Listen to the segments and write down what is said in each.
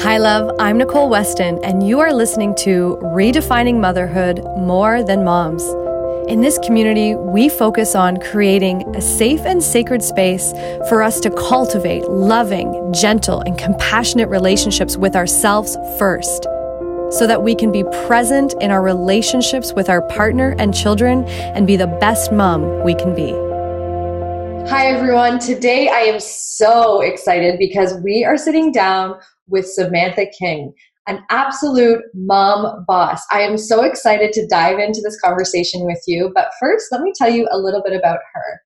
Hi, love. I'm Nicole Weston, and you are listening to Redefining Motherhood More Than Moms. In this community, we focus on creating a safe and sacred space for us to cultivate loving, gentle, and compassionate relationships with ourselves first, so that we can be present in our relationships with our partner and children and be the best mom we can be. Hi, everyone. Today I am so excited because we are sitting down with Samantha King, an absolute mom boss. I am so excited to dive into this conversation with you. But first, let me tell you a little bit about her.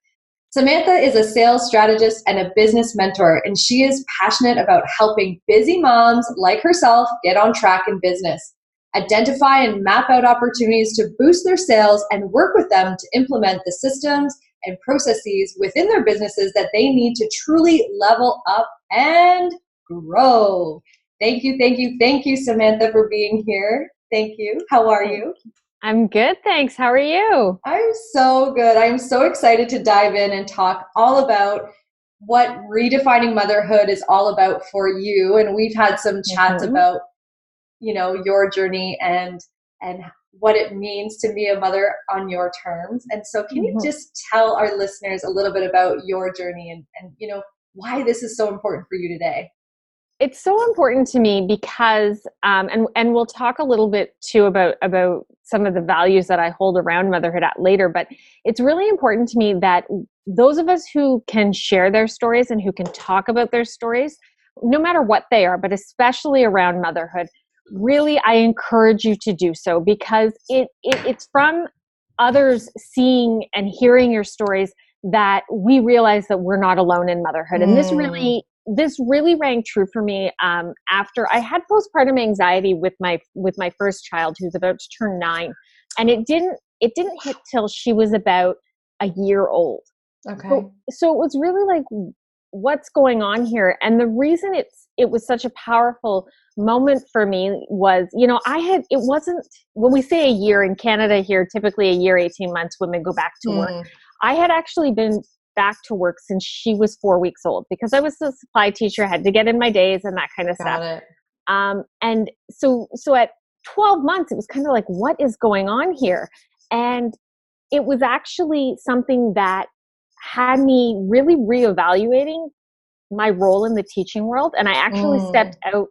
Samantha is a sales strategist and a business mentor, and she is passionate about helping busy moms like herself get on track in business, identify and map out opportunities to boost their sales, and work with them to implement the systems and processes within their businesses that they need to truly level up and grow. Thank you, thank you, thank you, Samantha, for being here. Thank you. How are you? I'm good, thanks. How are you? I'm so good. I'm so excited to dive in and talk all about what redefining motherhood is all about for you. And we've had some chats mm-hmm. about, you know, your journey and and what it means to be a mother on your terms. And so can mm-hmm. you just tell our listeners a little bit about your journey and, and you know why this is so important for you today? It's so important to me because um, and and we'll talk a little bit too about about some of the values that I hold around motherhood at later but it's really important to me that those of us who can share their stories and who can talk about their stories no matter what they are but especially around motherhood really I encourage you to do so because it, it it's from others seeing and hearing your stories that we realize that we're not alone in motherhood. And this really this really rang true for me um, after I had postpartum anxiety with my with my first child, who's about to turn nine, and it didn't it didn't hit till she was about a year old. Okay. So, so it was really like, what's going on here? And the reason it's it was such a powerful moment for me was, you know, I had it wasn't when we say a year in Canada here, typically a year, eighteen months, women go back to mm. work. I had actually been back to work since she was four weeks old because I was a supply teacher, had to get in my days and that kind of Got stuff. It. Um, and so, so at 12 months, it was kind of like, what is going on here? And it was actually something that had me really reevaluating my role in the teaching world. And I actually mm. stepped out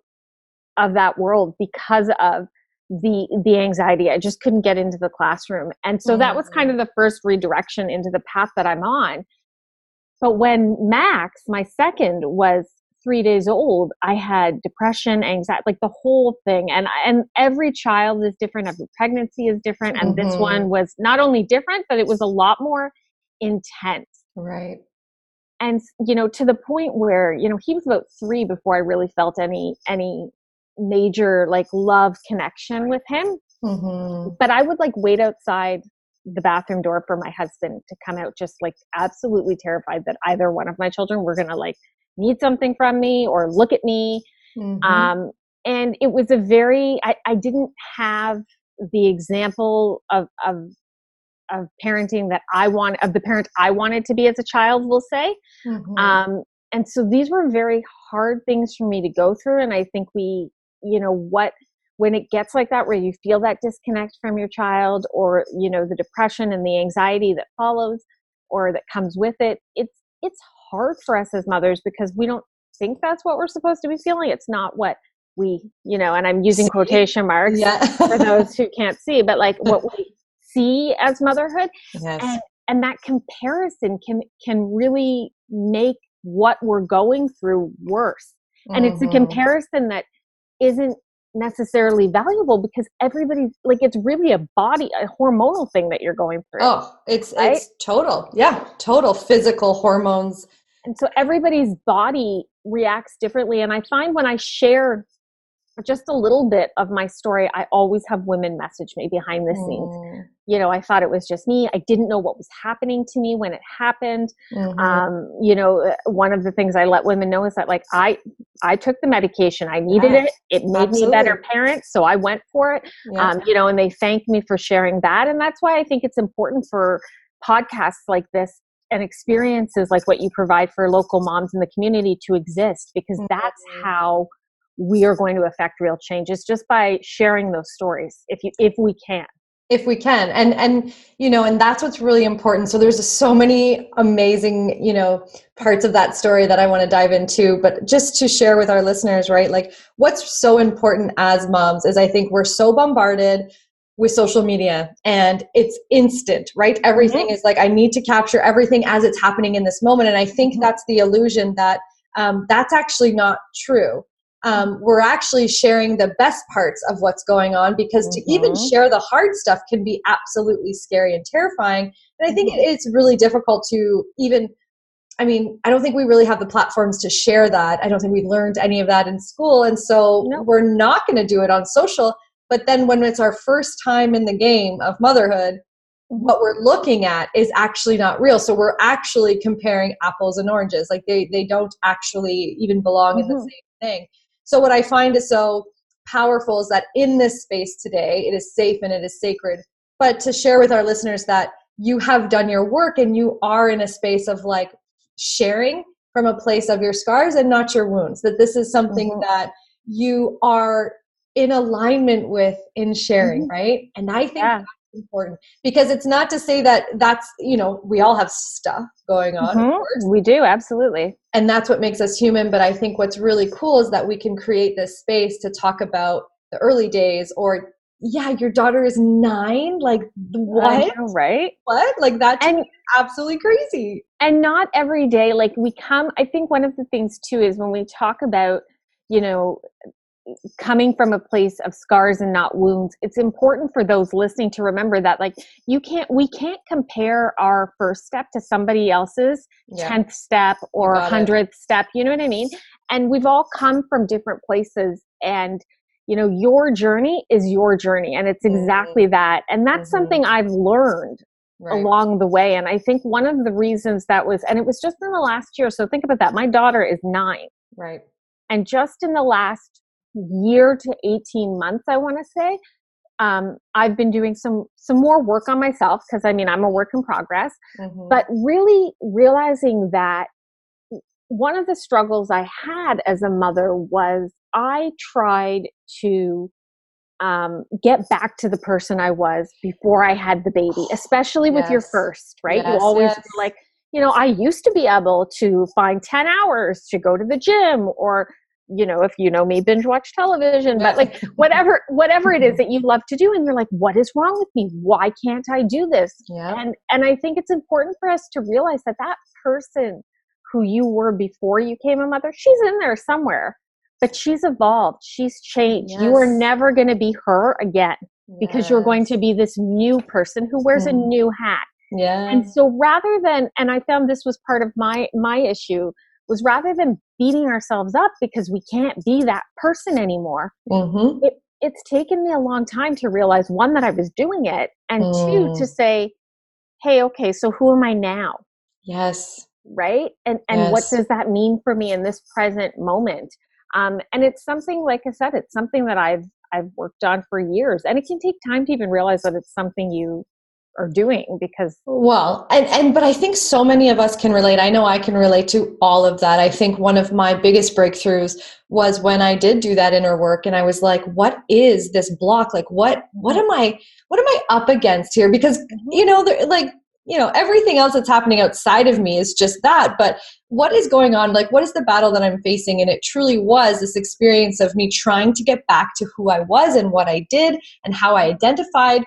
of that world because of the the anxiety i just couldn't get into the classroom and so that was kind mm. of the first redirection into the path that i'm on but when Max, my second, was three days old, I had depression, anxiety, like the whole thing. And and every child is different. Every pregnancy is different. And mm-hmm. this one was not only different, but it was a lot more intense. Right. And you know, to the point where you know he was about three before I really felt any any major like love connection with him. Mm-hmm. But I would like wait outside the bathroom door for my husband to come out just like absolutely terrified that either one of my children were going to like need something from me or look at me mm-hmm. um, and it was a very I, I didn't have the example of, of of parenting that i want of the parent i wanted to be as a child we'll say mm-hmm. um, and so these were very hard things for me to go through and i think we you know what when it gets like that where you feel that disconnect from your child or you know the depression and the anxiety that follows or that comes with it it's it's hard for us as mothers because we don't think that's what we're supposed to be feeling it's not what we you know and i'm using see? quotation marks yeah. for those who can't see but like what we see as motherhood yes. and and that comparison can can really make what we're going through worse and mm-hmm. it's a mm-hmm. comparison that isn't necessarily valuable because everybody's like it's really a body a hormonal thing that you're going through oh it's right? it's total yeah total physical hormones and so everybody's body reacts differently and i find when i share just a little bit of my story i always have women message me behind the scenes mm. You know i thought it was just me i didn't know what was happening to me when it happened mm-hmm. um, you know uh, one of the things i let women know is that like i i took the medication i needed yes, it it made absolutely. me better parent so i went for it yes. um, you know and they thanked me for sharing that and that's why i think it's important for podcasts like this and experiences like what you provide for local moms in the community to exist because mm-hmm. that's how we are going to affect real change is just by sharing those stories if you if we can if we can. And and you know and that's what's really important. So there's so many amazing you know parts of that story that i want to dive into but just to share with our listeners right like what's so important as moms is i think we're so bombarded with social media and it's instant right? Everything mm-hmm. is like i need to capture everything as it's happening in this moment. And i think mm-hmm. that's the illusion that um, that's actually not true um, we're actually sharing the best parts of what's going on because mm-hmm. to even mm-hmm. share the hard stuff can be absolutely scary and terrifying. And I think mm-hmm. it's really difficult to even, I mean, I don't think we really have the platforms to share that. I don't think we learned any of that in school. And so no. we're not going to do it on social. But then when it's our first time in the game of motherhood, mm-hmm. what we're looking at is actually not real. So we're actually comparing apples and oranges. Like they, they don't actually even belong in the mm-hmm. same thing. So, what I find is so powerful is that in this space today, it is safe and it is sacred. But to share with our listeners that you have done your work and you are in a space of like sharing from a place of your scars and not your wounds, that this is something mm-hmm. that you are in alignment with in sharing, mm-hmm. right? And I think yeah important. Because it's not to say that that's you know we all have stuff going on mm-hmm. we do absolutely. And that's what makes us human but i think what's really cool is that we can create this space to talk about the early days or yeah your daughter is nine like what? know, right? What? Like that's absolutely crazy. And not every day like we come i think one of the things too is when we talk about you know coming from a place of scars and not wounds it's important for those listening to remember that like you can't we can't compare our first step to somebody else's yeah. 10th step or 100th step you know what i mean and we've all come from different places and you know your journey is your journey and it's exactly mm-hmm. that and that's mm-hmm. something i've learned Right. along the way. And I think one of the reasons that was, and it was just in the last year. So think about that. My daughter is nine. Right. And just in the last year to 18 months, I want to say, um, I've been doing some some more work on myself because I mean I'm a work in progress, mm-hmm. but really realizing that one of the struggles I had as a mother was I tried to um, get back to the person I was before I had the baby, especially with yes. your first, right? Yes, you always yes. like, you know, I used to be able to find 10 hours to go to the gym or you know if you know me binge watch television but like whatever whatever it is that you love to do and you're like what is wrong with me why can't i do this yeah. and and i think it's important for us to realize that that person who you were before you came a mother she's in there somewhere but she's evolved she's changed yes. you are never going to be her again yes. because you're going to be this new person who wears mm. a new hat yeah and so rather than and i found this was part of my my issue was rather than beating ourselves up because we can't be that person anymore, mm-hmm. it, it's taken me a long time to realize one, that I was doing it, and mm. two, to say, hey, okay, so who am I now? Yes. Right? And and yes. what does that mean for me in this present moment? Um, and it's something, like I said, it's something that I've I've worked on for years, and it can take time to even realize that it's something you are doing because well and and but i think so many of us can relate. I know i can relate to all of that. I think one of my biggest breakthroughs was when i did do that inner work and i was like what is this block? Like what what am i what am i up against here? Because mm-hmm. you know like you know everything else that's happening outside of me is just that. But what is going on? Like what is the battle that i'm facing? And it truly was this experience of me trying to get back to who i was and what i did and how i identified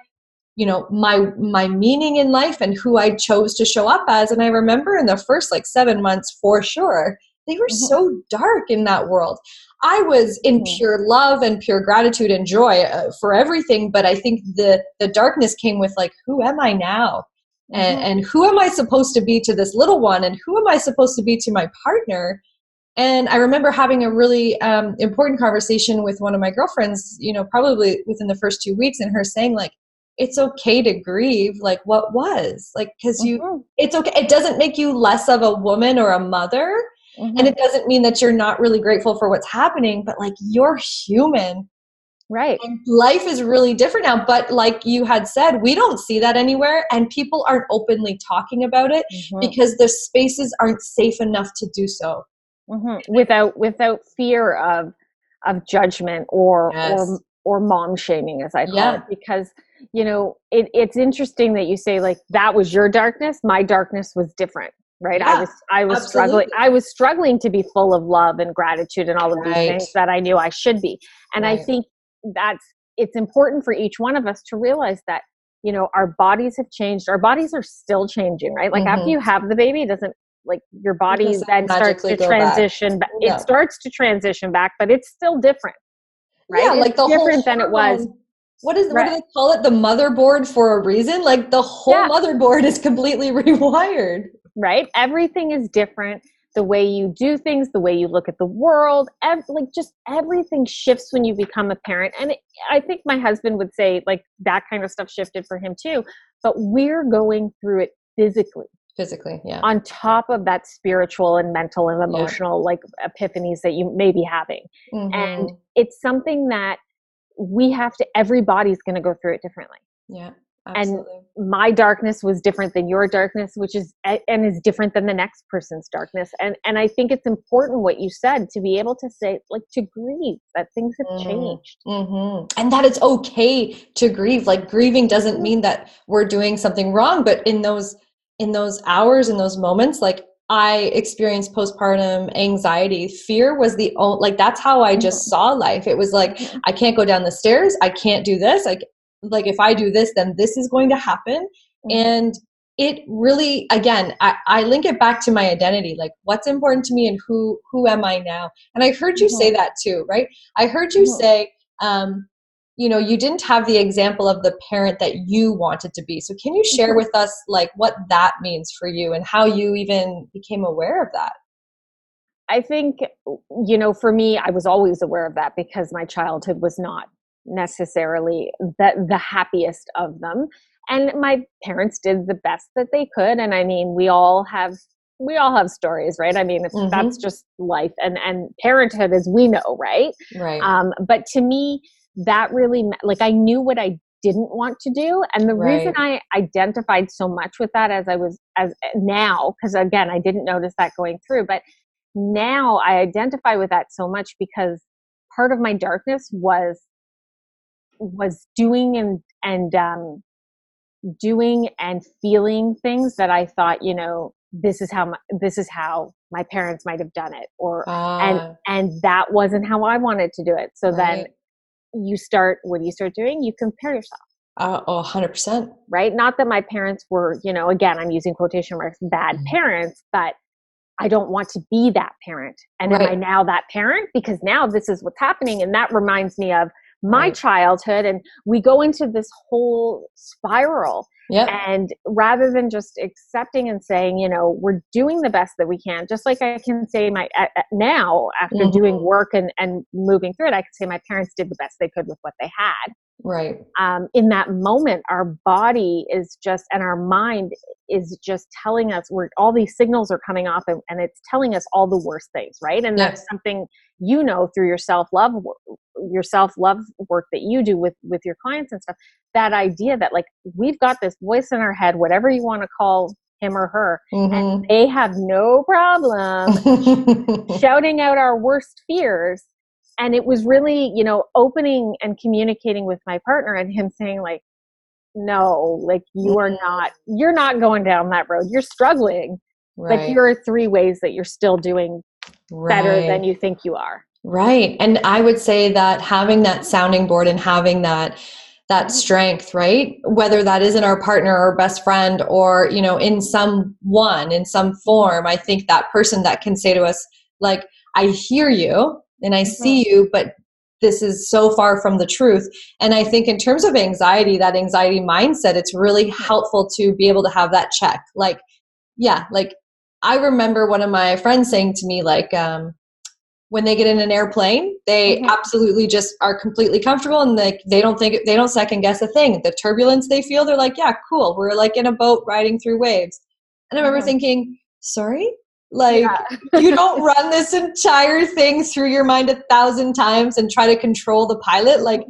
you know my my meaning in life and who i chose to show up as and i remember in the first like seven months for sure they were mm-hmm. so dark in that world i was in mm-hmm. pure love and pure gratitude and joy uh, for everything but i think the the darkness came with like who am i now mm-hmm. and, and who am i supposed to be to this little one and who am i supposed to be to my partner and i remember having a really um, important conversation with one of my girlfriends you know probably within the first two weeks and her saying like it's okay to grieve like what was like because you mm-hmm. it's okay it doesn't make you less of a woman or a mother mm-hmm. and it doesn't mean that you're not really grateful for what's happening but like you're human right and life is really different now but like you had said we don't see that anywhere and people aren't openly talking about it mm-hmm. because the spaces aren't safe enough to do so mm-hmm. without without fear of of judgment or yes. or or mom shaming as I call yeah. it because you know it, it's interesting that you say like that was your darkness my darkness was different right yeah, i was i was absolutely. struggling i was struggling to be full of love and gratitude and all of right. these things that i knew i should be and right. i think that's it's important for each one of us to realize that you know our bodies have changed our bodies are still changing right like mm-hmm. after you have the baby it doesn't like your body then starts to transition back. it starts to transition back but it's still different right yeah, it's like the different than it was what is right. what do they call it? The motherboard for a reason? Like the whole yeah. motherboard is completely rewired. Right? Everything is different. The way you do things the way you look at the world ev- like just everything shifts when you become a parent. And i think my husband would say like that kind of stuff shifted for him too. But we're going through it physically. Physically yeah. On top of that spiritual and mental and emotional yeah. like epiphanies that you may be having. Mm-hmm. and it's something that we have to everybody's going to go through it differently yeah absolutely. and my darkness was different than your darkness which is and is different than the next person's darkness and and i think it's important what you said to be able to say like to grieve that things have mm-hmm. changed mm-hmm. and that it's okay to grieve like grieving doesn't mean that we're doing something wrong but in those in those hours in those moments like I experienced postpartum anxiety. Fear was the only, like, that's how I just mm-hmm. saw life. It was like, mm-hmm. I can't go down the stairs. I can't do this. Like, like if I do this, then this is going to happen. Mm-hmm. And it really, again, I, I link it back to my identity, like what's important to me and who, who am I now? And I heard you say that too, right? I heard you say, um, you know you didn't have the example of the parent that you wanted to be. So can you share with us like what that means for you and how you even became aware of that? I think you know for me i was always aware of that because my childhood was not necessarily the, the happiest of them. And my parents did the best that they could. And i mean we all have we all have stories right? I mean mm-hmm. that's just life. And and parenthood as we know right? Right. Um but to me that really like I knew what I didn't want to do and the right. reason I identified so much with that as I was as now because again I didn't notice that going through but now I identify with that so much because part of my darkness was was doing and and um doing and feeling things that I thought you know this is how my, this is how my parents might have done it or and ah. and that wasn't how I wanted to do it so right. then you start what do you start doing you compare yourself uh, oh 100% right not that my parents were you know again i'm using quotation marks bad mm-hmm. parents but i don't want to be that parent and right. am i now that parent because now this is what's happening and that reminds me of my right. childhood and we go into this whole spiral Yep. And rather than just accepting and saying, you know, we're doing the best that we can, just like I can say my now after mm-hmm. doing work and, and moving through it, I can say my parents did the best they could with what they had. Right. Um, in that moment, our body is just, and our mind is just telling us where all these signals are coming off and, and it's telling us all the worst things, right? And yes. that's something you know through your self love, your self love work that you do with with your clients and stuff. That idea that like we've got this voice in our head, whatever you want to call him or her, mm-hmm. and they have no problem shouting out our worst fears and it was really you know opening and communicating with my partner and him saying like no like you are not you're not going down that road you're struggling right. but here are three ways that you're still doing right. better than you think you are right and i would say that having that sounding board and having that that mm-hmm. strength right whether that is in our partner or best friend or you know in someone in some form i think that person that can say to us like i hear you and I see you, but this is so far from the truth. And I think in terms of anxiety, that anxiety mindset, it's really helpful to be able to have that check. Like, yeah, like I remember one of my friends saying to me, like, um, when they get in an airplane, they mm-hmm. absolutely just are completely comfortable and they, they don't think they don't second guess a thing. The turbulence they feel, they're like, yeah, cool. We're like in a boat riding through waves. And I remember mm-hmm. thinking, sorry, like yeah. you don't run this entire thing through your mind a thousand times and try to control the pilot, like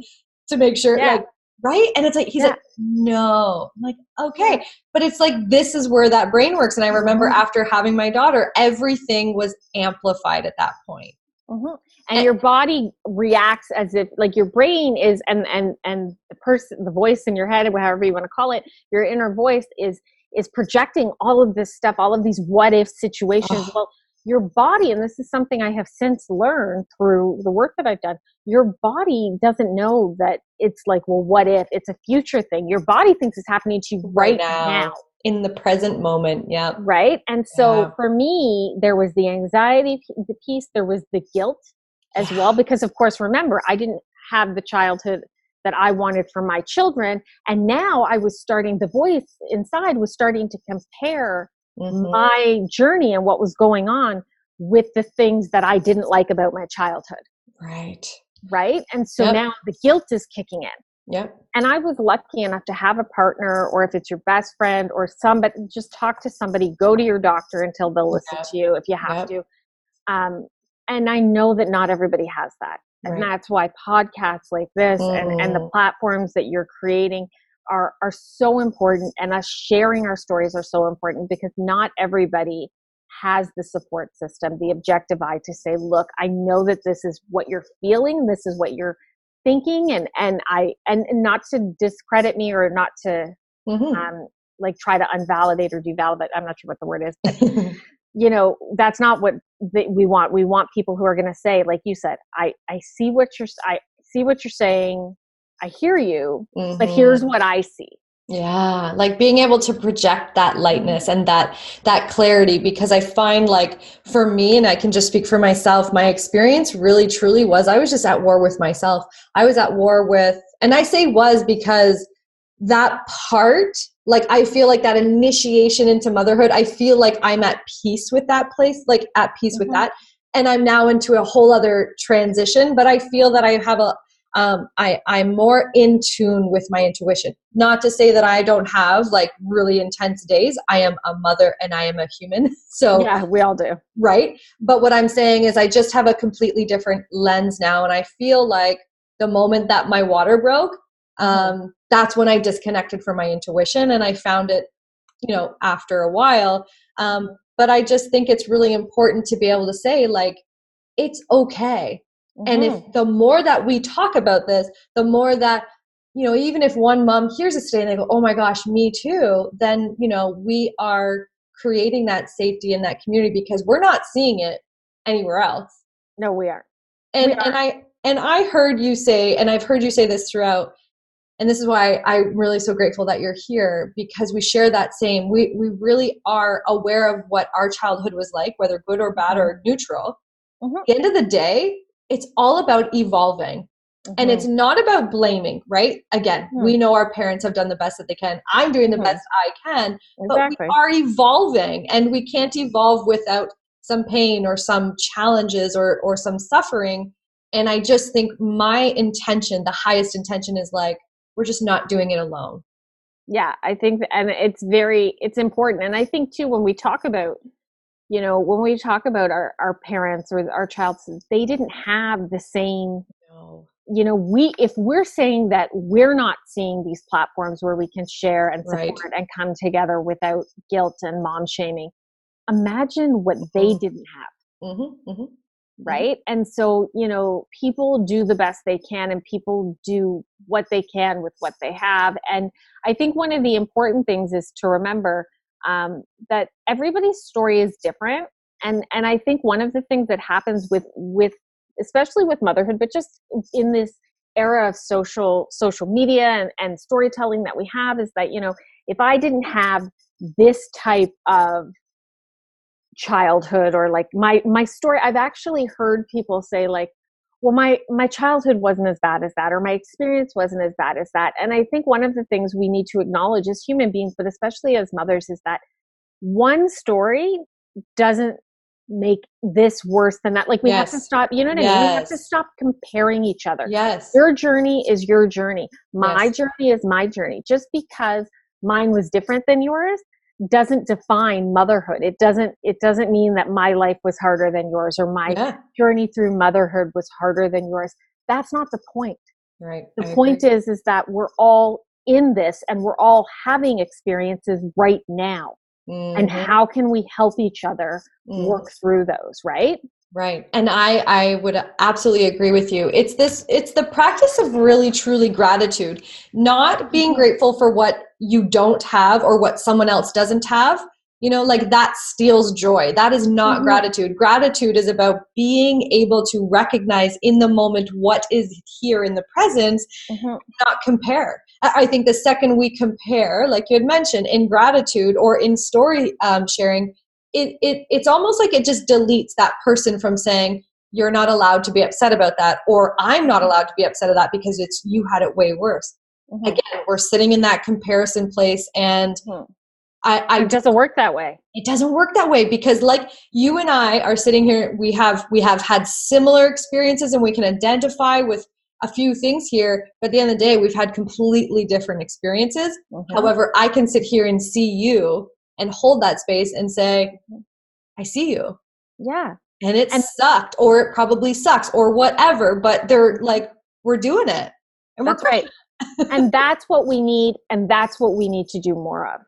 to make sure, yeah. like right? And it's like he's yeah. like, no. I'm like, okay. But it's like this is where that brain works. And I remember mm-hmm. after having my daughter, everything was amplified at that point. Mm-hmm. And, and your body reacts as if like your brain is and and and the person the voice in your head however you want to call it your inner voice is is projecting all of this stuff all of these what if situations. Oh. well your body and this is something i have since learned through the work that i've done your body doesn't know that it's like well what if? It's a future thing. Your body thinks it's happening to you right, right now. now. In the present moment. Yeah right? And so yeah. for me there was the anxiety the piece there was the guilt as well because of course remember i didn't have the childhood that i wanted for my children and now i was starting the voice inside was starting to compare mm-hmm. my journey and what was going on with the things that i didn't like about my childhood right right and so yep. now the guilt is kicking in Yep. And I was lucky enough to have a partner, or if it's your best friend or somebody, just talk to somebody, go to your doctor until they'll listen yep. to you if you have yep. to. Um, and I know that not everybody has that. Right. And that's why podcasts like this mm. and, and the mm. platforms that you're creating are, are so important. And us sharing our stories are so important because not everybody has the support system, the objective eye to say, look, I know that this is what you're feeling, this is what you're thinking and and i and, and not to discredit me or not to mm-hmm. um like try to unvalidate or devalidate i'm not sure what the word is but you know that's not what we want we want people who are going to say like you said i i see what you're i see what you're saying i hear you mm-hmm. but here's mm-hmm. what i see yeah like being able to project that lightness and that that clarity because i find like for me and i can just speak for myself my experience really truly was i was just at war with myself i was at war with and i say was because that part like i feel like that initiation into motherhood i feel like i'm at peace with that place like at peace mm-hmm. with that and i'm now into a whole other transition but i feel that i have a um, I, I'm more in tune with my intuition. Not to say that I don't have like really intense days. I am a mother and I am a human. So, yeah, we all do. Right. But what I'm saying is, I just have a completely different lens now. And I feel like the moment that my water broke, mm-hmm. um, that's when I disconnected from my intuition and I found it, you know, after a while. Um, but I just think it's really important to be able to say, like, it's okay Mm-hmm. And if mm-hmm. the more that we talk about this, the more that, you know, even if one mom hears it today and they go, oh my gosh, me too, then, you know, we are creating that safety in that community because we're not seeing it anywhere else. No, we are. And we are. and I and I heard you say, and I've heard you say this throughout, and this is why I'm really so grateful that you're here because we share that same. We we really are aware of what our childhood was like, whether good or bad or mm-hmm. neutral. Mm-hmm. At the end of the day, it's all about evolving. Mm-hmm. And it's not about blaming, right? Again, mm-hmm. we know our parents have done the best that they can. I'm doing the mm-hmm. best I can, exactly. but we are evolving and we can't evolve without some pain or some challenges or or some suffering. And I just think my intention, the highest intention is like we're just not doing it alone. Yeah, I think and it's very it's important and I think too when we talk about you know when we talk about our, our parents or our child they didn't have the same no. you know we if we're saying that we're not seeing these platforms where we can share and support right. and come together without guilt and mom shaming imagine what they mm-hmm. didn't have mm-hmm, mm-hmm. Right? And so you know people do the best they can and people do what they can with what they have. And i think one of the important things is to remember um, that everybody's story is different. And and i think one of the things that happens with with especially with motherhood but just in this era of social social media and, and storytelling that we have is that you know if i didn't have this type of childhood or like my my story i've actually heard people say like well my my childhood wasn't as bad as that or my experience wasn't as bad as that. And i think one of the things we need to acknowledge as human beings but especially as mothers is that one story doesn't make this worse than that. Like we yes. have to stop you know what yes. i mean? We have to stop comparing each other. Yes. Your journey is your journey. My yes. journey is my journey. Just because mine was different than yours doesn't define motherhood it doesn't it doesn't mean that my life was harder than yours or my yeah. journey through motherhood was harder than yours that's not the point right the I point agree. is is that we're all in this and we're all having experiences right now mm-hmm. and how can we help each other mm. work through those right Right. And I I would absolutely agree with you. It's this it's the practice of really truly gratitude, not being mm-hmm. grateful for what you don't have or what someone else doesn't have. You know, like that steals joy. That is not mm-hmm. gratitude. Gratitude is about being able to recognize in the moment what is here in the presence mm-hmm. not compare. I think the second we compare, like you had mentioned, in gratitude or in story um, sharing, it, it it's almost like it just deletes that person from saying you're not allowed to be upset about that or i'm not allowed to be upset at that because it's you had it way worse mm-hmm. again we're sitting in that comparison place and mm-hmm. I, I it doesn't work that way it doesn't work that way because like you and i are sitting here we have we have had similar experiences and we can identify with a few things here but at the end of the day we've had completely different experiences mm-hmm. however i can sit here and see you and hold that space and say, I see you. Yeah. And it and, sucked, or it probably sucks, or whatever, but they're like, we're doing it. And that's right. And that's what we need, and that's what we need to do more of.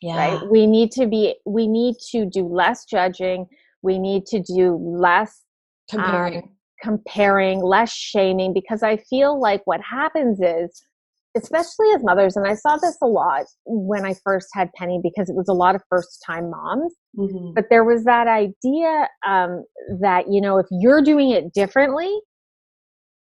Yeah. Right. We need to be, we need to do less judging. We need to do less comparing. Um, comparing, less shaming, because I feel like what happens is especially as mothers, and I saw this a lot when I first had Penny because it was a lot of first time moms. Mm-hmm. But there was that idea um, that, you know, if you're doing it differently,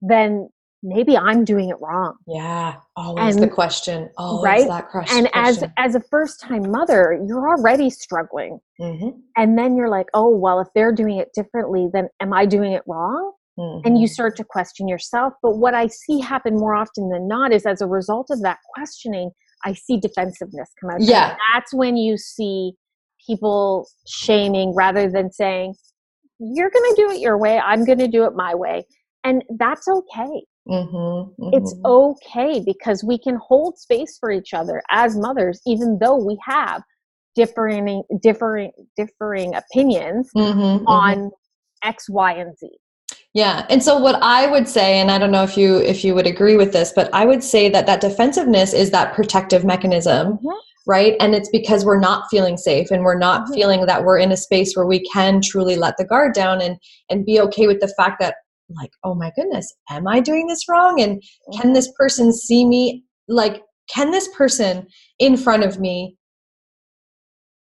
then maybe I'm doing it wrong. Yeah, always and, the question. Always right? that question. And as as a first time mother, you're already struggling, mm-hmm. and then you're like, oh well, if they're doing it differently, then am I doing it wrong? Mm-hmm. And you mm-hmm. start to question yourself. But what I see happen more often than not is as a result of that questioning, I see defensiveness come out. Yeah. And that's when you see people shaming rather than saying, you're going to do it your way, I'm going to do it my way. And that's okay. Mm-hmm, mm-hmm. It's okay because we can hold space for each other as mothers, even though we have differing, differing, differing opinions mm-hmm, mm-hmm. on X, Y, and Z. Yeah. And so what I would say and I don't know if you if you would agree with this, but I would say that that defensiveness is that protective mechanism. Mm-hmm. Right? And it's because we're not feeling safe and we're not mm-hmm. feeling that we're in a space where we can truly let the guard down and and be okay with the fact that like, oh my goodness, am I doing this wrong? And mm-hmm. can this person see me like can this person in front of me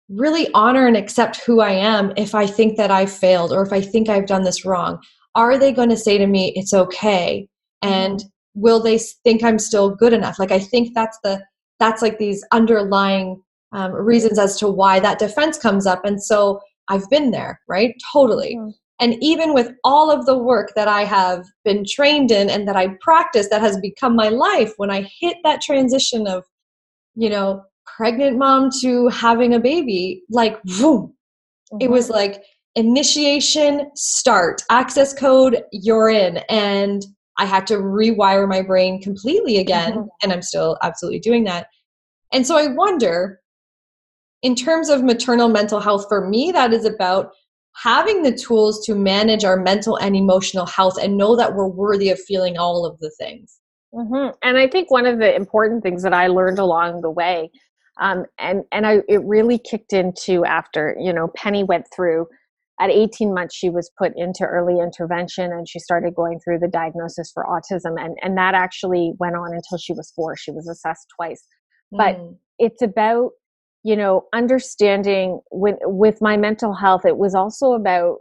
really honor and accept who I am if I think that I've failed or if I think I've done this wrong? are they going to say to me it's okay and mm-hmm. will they think i'm still good enough like i think that's the that's like these underlying um, reasons as to why that defense comes up and so i've been there right totally mm-hmm. And even with all of the work that i have been trained in and that i practice that has become my life when i hit that transition of you know pregnant mom to having a baby like boom mm-hmm. it was like initiation start access code you're in and i had to rewire my brain completely again mm-hmm. and i'm still absolutely doing that and so i wonder in terms of maternal mental health for me that is about having the tools to manage our mental and emotional health and know that we're worthy of feeling all of the things mm-hmm. and i think one of the important things that i learned along the way um, and and I, it really kicked into after you know penny went through at 18 months she was put into early intervention and she started going through the diagnosis for autism and, and that actually went on until she was four she was assessed twice but mm. it's about you know understanding with with my mental health it was also about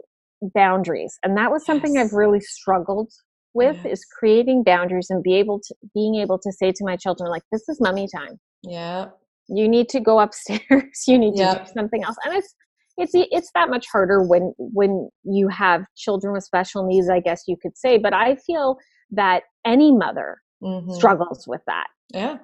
boundaries and that was something yes. i've really struggled with yes. is creating boundaries and be able to being able to say to my children like this is mummy time yeah you need to go upstairs you need yep. to do something else and it's it's it's that much harder when when you have children with special needs i guess you could say but i feel that any mother mm-hmm. struggles with that yeah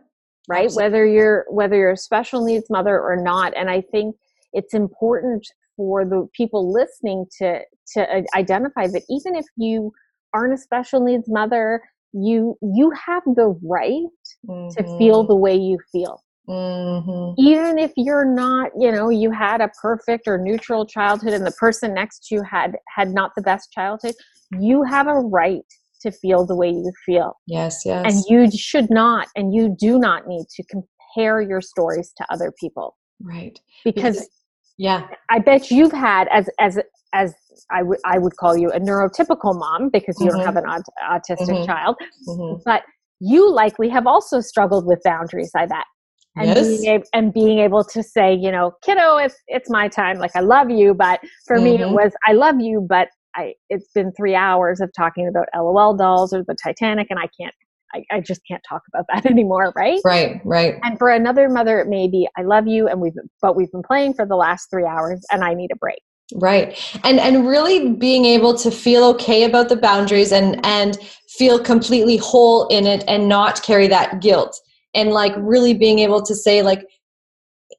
right whether you're whether you're a special needs mother or not and i think it's important for the people listening to to identify that even if you aren't a special needs mother you you have the right mm-hmm. to feel the way you feel Mm-hmm. Even if you're not, you know, you had a perfect or neutral childhood and the person next to you had had not the best childhood, you have a right to feel the way you feel. Yes, yes. And you should not and you do not need to compare your stories to other people. Right. Because, because Yeah. I bet you've had as as as I would I would call you a neurotypical mom because you mm-hmm. don't have an aut- autistic mm-hmm. child, mm-hmm. but you likely have also struggled with boundaries. I bet. And yes. being able, and being able to say, you know, kiddo, it's it's my time. Like I love you, but for me it mm-hmm. was I love you, but I it's been three hours of talking about LOL dolls or the Titanic, and I can't I, I, just can't talk about that anymore, right? Right, right. And for another mother, it may be I love you, and we've but we've been playing for the last three hours, and I need a break. Right, and and really being able to feel okay about the boundaries and and feel completely whole in it, and not carry that guilt, and like really being able to say like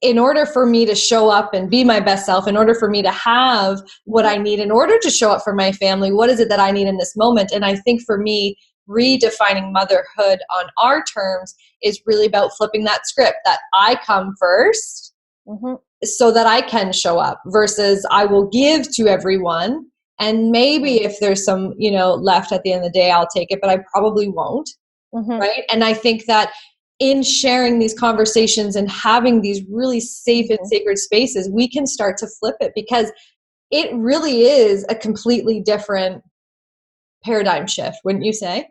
in order for me to show up and be my best self, in order for me to have what I need, in order to show up for my family, what is it that I need in this moment? And I think for me, redefining motherhood on our terms is really about flipping that script that I come 1st mm-hmm. so that I can show up versus I will give to everyone. And maybe if there's some, you know, left at the end of the day, I'll take it, but I probably won't. Mm-hmm. Right. And I think that in sharing these conversations and having these really safe and mm-hmm. sacred spaces, we can start to flip it because it really is a completely different paradigm shift, wouldn't you say?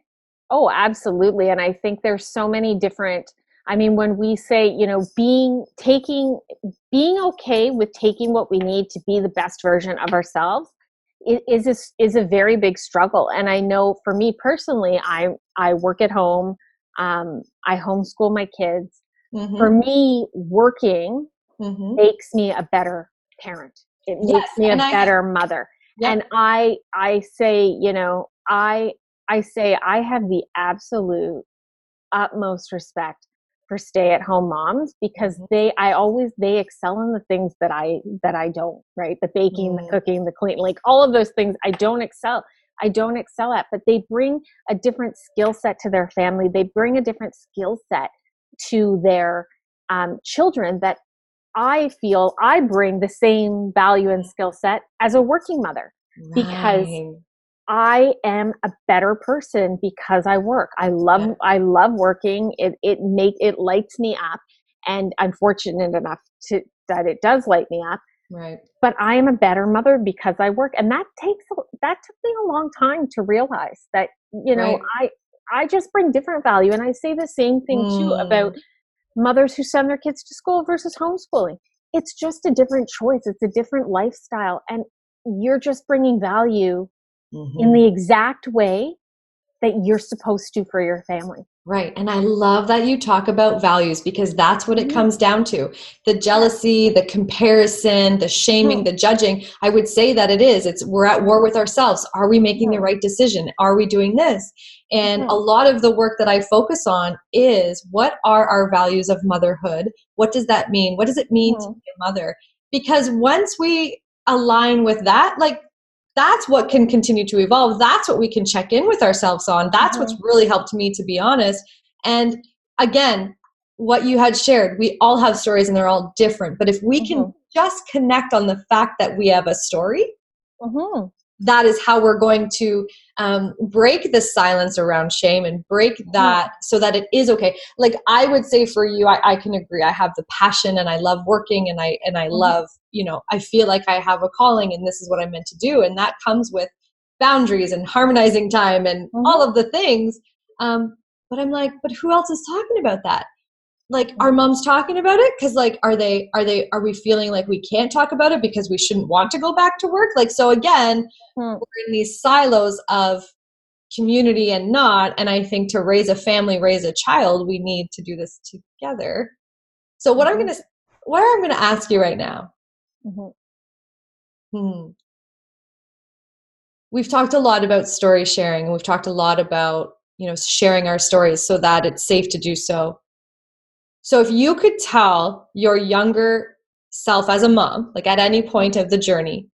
Oh, absolutely. And I think there's so many different I mean when we say, you know, being taking being okay with taking what we need to be the best version of ourselves is a, is a very big struggle. And I know for me personally, I I work at home. Um, I homeschool my kids. Mm-hmm. For me, working mm-hmm. makes me a better parent. It yes, makes me a better I, mother. Yep. And I I say, you know, I I say I have the absolute utmost respect for stay at home moms because mm-hmm. they I always they excel in the things that I that I don't, right? The baking, mm. the cooking, the cleaning, like all of those things I don't excel. I don't excel at, but they bring a different skill set to their family. They bring a different skill set to their um, children that I feel I bring the same value and skill set as a working mother right. because I am a better person because I work. I love yeah. I love working. It it make it lights me up and I'm fortunate enough to that it does light me up. Right. But I am a better mother because I work and that takes that took me a long time to realize that you know right. I I just bring different value and I say the same thing mm. too about mothers who send their kids to school versus homeschooling. It's just a different choice. It's a different lifestyle and you're just bringing value mm-hmm. in the exact way that you're supposed to for your family. Right. And I love that you talk about values because that's what it mm-hmm. comes down to. The jealousy, the comparison, the shaming, mm-hmm. the judging. I would say that it is. It's we're at war with ourselves. Are we making the mm-hmm. right decision? Are we doing this? And a lot of the work that I focus on is what are our values of motherhood? What does that mean? What does it mean to be a mother? Because once we align with that, like that's what can continue to evolve. That's what we can check in with ourselves on. That's mm-hmm. what's really helped me, to be honest. And again, what you had shared, we all have stories and they're all different. But if we mm-hmm. can just connect on the fact that we have a story, mm-hmm that is how we're going to um, break the silence around shame and break mm-hmm. that so that it is okay like i would say for you I, I, can agree i have the passion and i love working and i and i mm-hmm. love you know i feel like i have a calling and this is what i'm meant to do and that comes with boundaries and harmonizing time and mm-hmm. all of the things um, but i'm like but who else is talking about that like our moms talking about it because like are they are they are we feeling like we can't talk about it because we shouldn't want to go back to work like so again hmm. we're in these silos of community and not and i think to raise a family raise a child we need to do this together so what mm-hmm. i'm gonna what i'm gonna ask you right now mm-hmm. hmm we've talked a lot about story sharing and we've talked a lot about you know sharing our stories so that it's safe to do so so if you could tell your younger self as a mom, like at any point of the journey,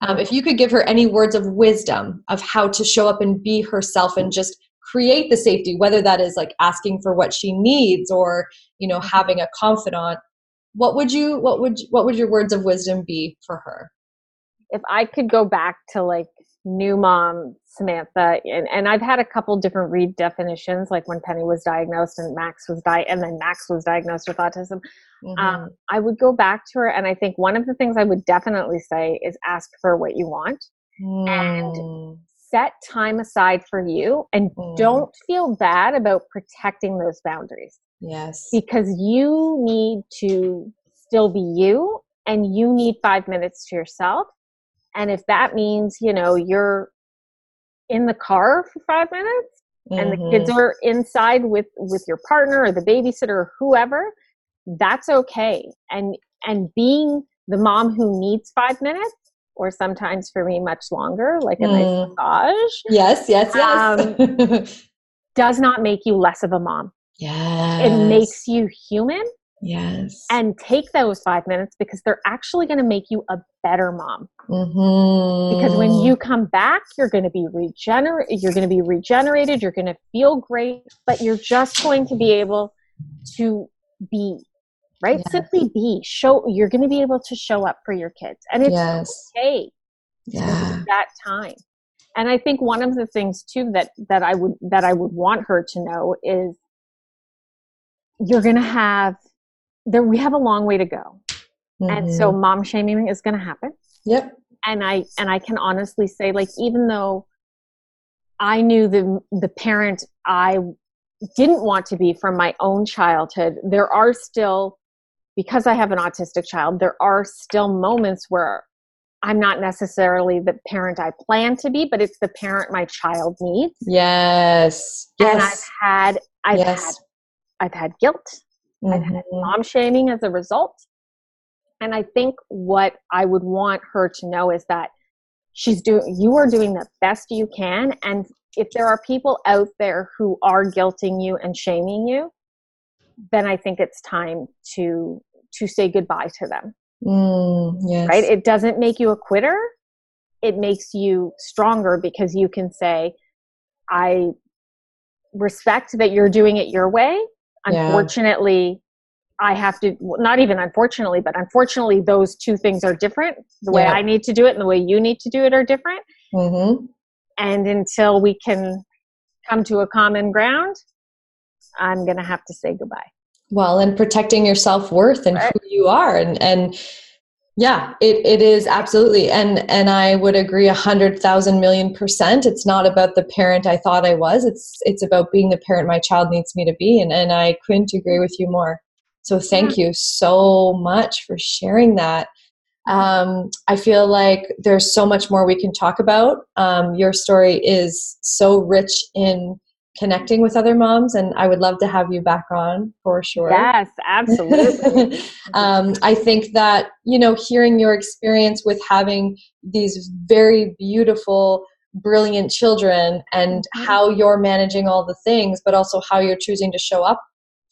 um, if you could give her any words of wisdom of how to show up and be herself and just create the safety, whether that is like asking for what she needs or you know having a confidant, what would you what would what would your words of wisdom be for her? If I could go back to like new mom Samantha, and, and I've had a couple different redefinitions, like when Penny was diagnosed and Max was di- and then Max was diagnosed with autism. Mm-hmm. Um, I would go back to her, and I think one of the things I would definitely say is ask for what you want mm. and set time aside for you, and mm. don't feel bad about protecting those boundaries. Yes, because you need to still be you, and you need five minutes to yourself. And if that means, you know, you're in the car for five minutes mm-hmm. and the kids mm-hmm. are inside with with your partner or the babysitter or whoever that's okay and and being the mom who needs five minutes or sometimes for me much longer like a mm. nice massage yes yes yes um, does not make you less of a mom yes it makes you human Yes. And take those five minutes because they're actually going to make you a better mom. Mm-hmm. Because when you come back, you're going to be regenerated. You're going to be regenerated. You're going to feel great, but you're just going to be able to be right. Yes. Simply be. Show. You're going to be able to show up for your kids, and it's yes. okay. Yeah. That time. And I think one of the things too that that I would that I would want her to know is you're going to have there we have a long way to go mm-hmm. and so mm-hmm. mom shaming is going to happen yep and i and i can honestly say like even though i knew the the parent i didn't want to be from my own childhood there are still because i have an autistic child there are still moments where i'm not necessarily the parent i plan to be but it's the parent my child needs yes, yes. and i've had i've yes. had i've had guilt mm-hmm. I've had mom shaming as a result. And I think what I would want her to know is that she's doing you are doing the best you can and if there are people out there who are guilting you and shaming you then i think it's time to to say goodbye to them mm, yes. right it doesn't make you a quitter it makes you stronger because you can say i respect that you're doing it your way Unfortunately, yeah. I have to, not even unfortunately, but unfortunately, those two things are different. The way yeah. I need to do it and the way you need to do it are different. Mm-hmm. And until we can come to a common ground, I'm going to have to say goodbye. Well, and protecting your self worth and right. who you are, and and yeah, it, it is absolutely. And and I would agree a hundred thousand million percent. It's not about the parent I thought I was. It's it's about being the parent my child needs me to be. And, and I couldn't agree with you more. So thank you so much for sharing that. Um, I feel like there's so much more we can talk about. Um, your story is so rich in connecting with other moms and i would love to have you back on for sure. Yes absolutely. Um, i think that you know hearing your experience with having these very beautiful brilliant children and mm-hmm. how you're managing all the things but also how you're choosing to show up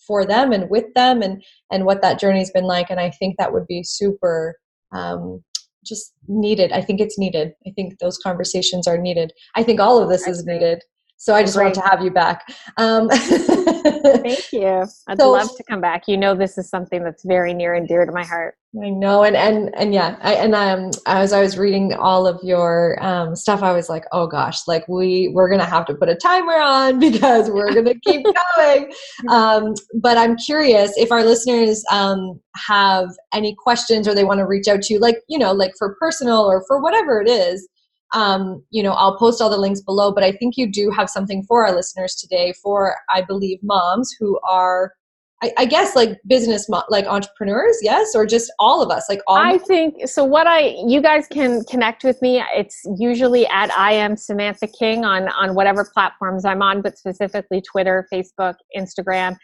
for them and with them and and what that journey's been like and i think that would be super um, just needed. I think it's needed. I think those conversations are needed. I think all of this is needed so I just Great. want to have you back. Um, Thank you. I'd so, love to come back. You know, this is something that's very near and dear to my heart. I know, and and and yeah, I, and um, as I was reading all of your um, stuff, I was like, oh gosh, like we we're gonna have to put a timer on because we're gonna keep going. Um, but I'm curious if our listeners um, have any questions or they want to reach out to you, like you know, like for personal or for whatever it is um, you know, I'll post all the links below, but I think you do have something for our listeners today for, I believe, moms who are, I, I guess, like business, mo- like entrepreneurs, yes, or just all of us, like all. I think so. What I, you guys can connect with me. It's usually at I am Samantha King on on whatever platforms I'm on, but specifically Twitter, Facebook, Instagram,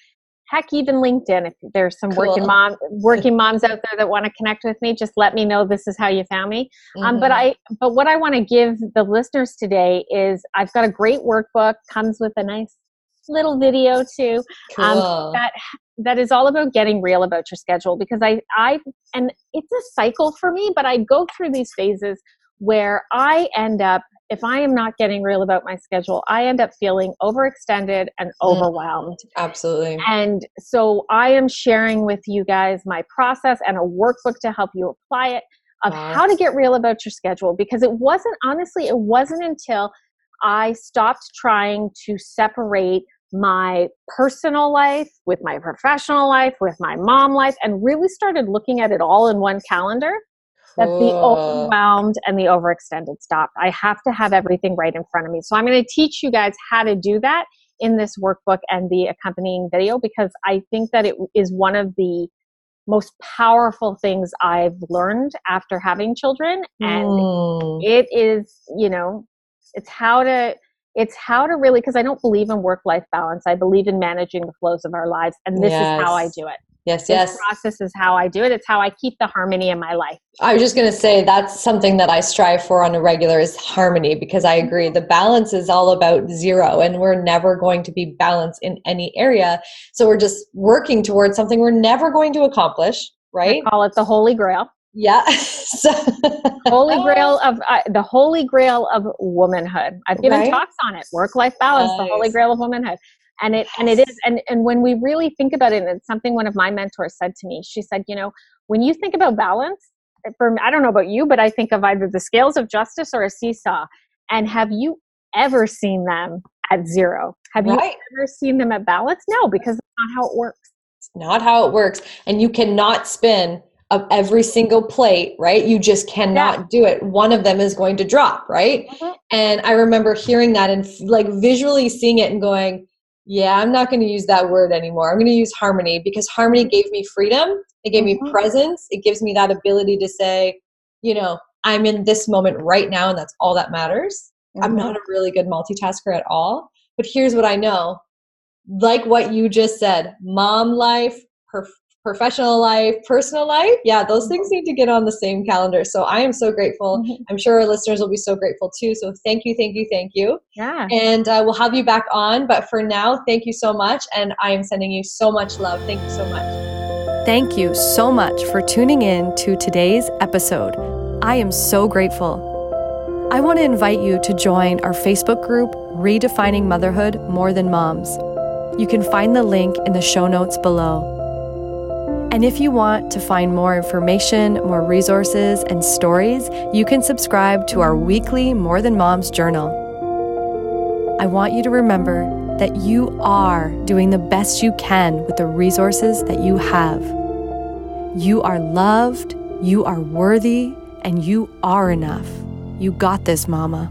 heck even linkedin if there's some cool. working mom working moms out there that want to connect with me just let me know this is how you found me mm-hmm. um, but mm-hmm. i but what i want to give the listeners today is i've got a great workbook comes with a nice little video too um, cool. um, that that is all about getting real about your schedule because i i and it's a cycle for me but i go through these phases where i end up if I am not getting real about my schedule, I end up feeling overextended and mm. overwhelmed. Mm, absolutely. And so I am sharing with you guys my process and a workbook to help you apply it. of wow. how to get real about your schedule because it wasn't honestly it wasn't until I stopped trying to separate my personal life with my professional life with my mom life and really started looking at it all in one calendar that the overwhelmed and the overextended stopped. I have to have everything right in front of me. So I'm going to teach you guys how to do that in this workbook and the accompanying video because I think that it is one of the most powerful things I've learned after having children. And mm. it is, you know, it's how to it's how to really because i don't believe in work life balance i believe in managing the flows of our lives and this yes. is how i do it yes this yes process is how i do it it's how i keep the harmony in my life i was just going to say that's something that i strive for on a regular is harmony because i agree the balance is all about zero and we're never going to be balanced in any area so we're just working towards something we're never going to accomplish right I call it the holy grail yeah. holy grail of uh, the holy grail of womanhood. I've given right? talks on it. Work life balance, nice. the holy grail of womanhood. And it and it is and and when we really think about it, and it's something one of my mentors said to me. She said, you know, when you think about balance, for I don't know about you, but I think of either the scales of justice or a seesaw. And have you ever seen them at zero? Have right. you ever seen them at balance? No, because it's not how it works. It's not how it works. And you cannot spin of every single plate, right? You just cannot yeah. do it. One of them is going to drop, right? Mm-hmm. And I remember hearing that and like visually seeing it and going, yeah, I'm not going to use that word anymore. I'm going to use harmony because harmony gave me freedom. It gave mm-hmm. me presence. It gives me that ability to say, you know, I'm in this moment right now and that's all that matters. I'm mm-hmm. not a really good multitasker at all. But here's what I know like what you just said mom life, professional life, personal life, yeah, those things need to get on the same calendar. So I am so grateful. Mm-hmm. I'm sure our listeners will be so grateful too. So thank you, thank you, thank you. Yeah. And uh, we'll have you back on. But for now, thank you so much. And I am sending you so much love. Thank you so much. Thank you so much for tuning in to today's episode. I am so grateful. I want to invite you to join our Facebook group, Redefining Motherhood More Than Moms. You can find the link in the show notes below. And if you want to find more information, more resources, and stories, you can subscribe to our weekly More Than Moms journal. I want you to remember that you are doing the best you can with the resources that you have. You are loved, you are worthy, and you are enough. You got this, Mama.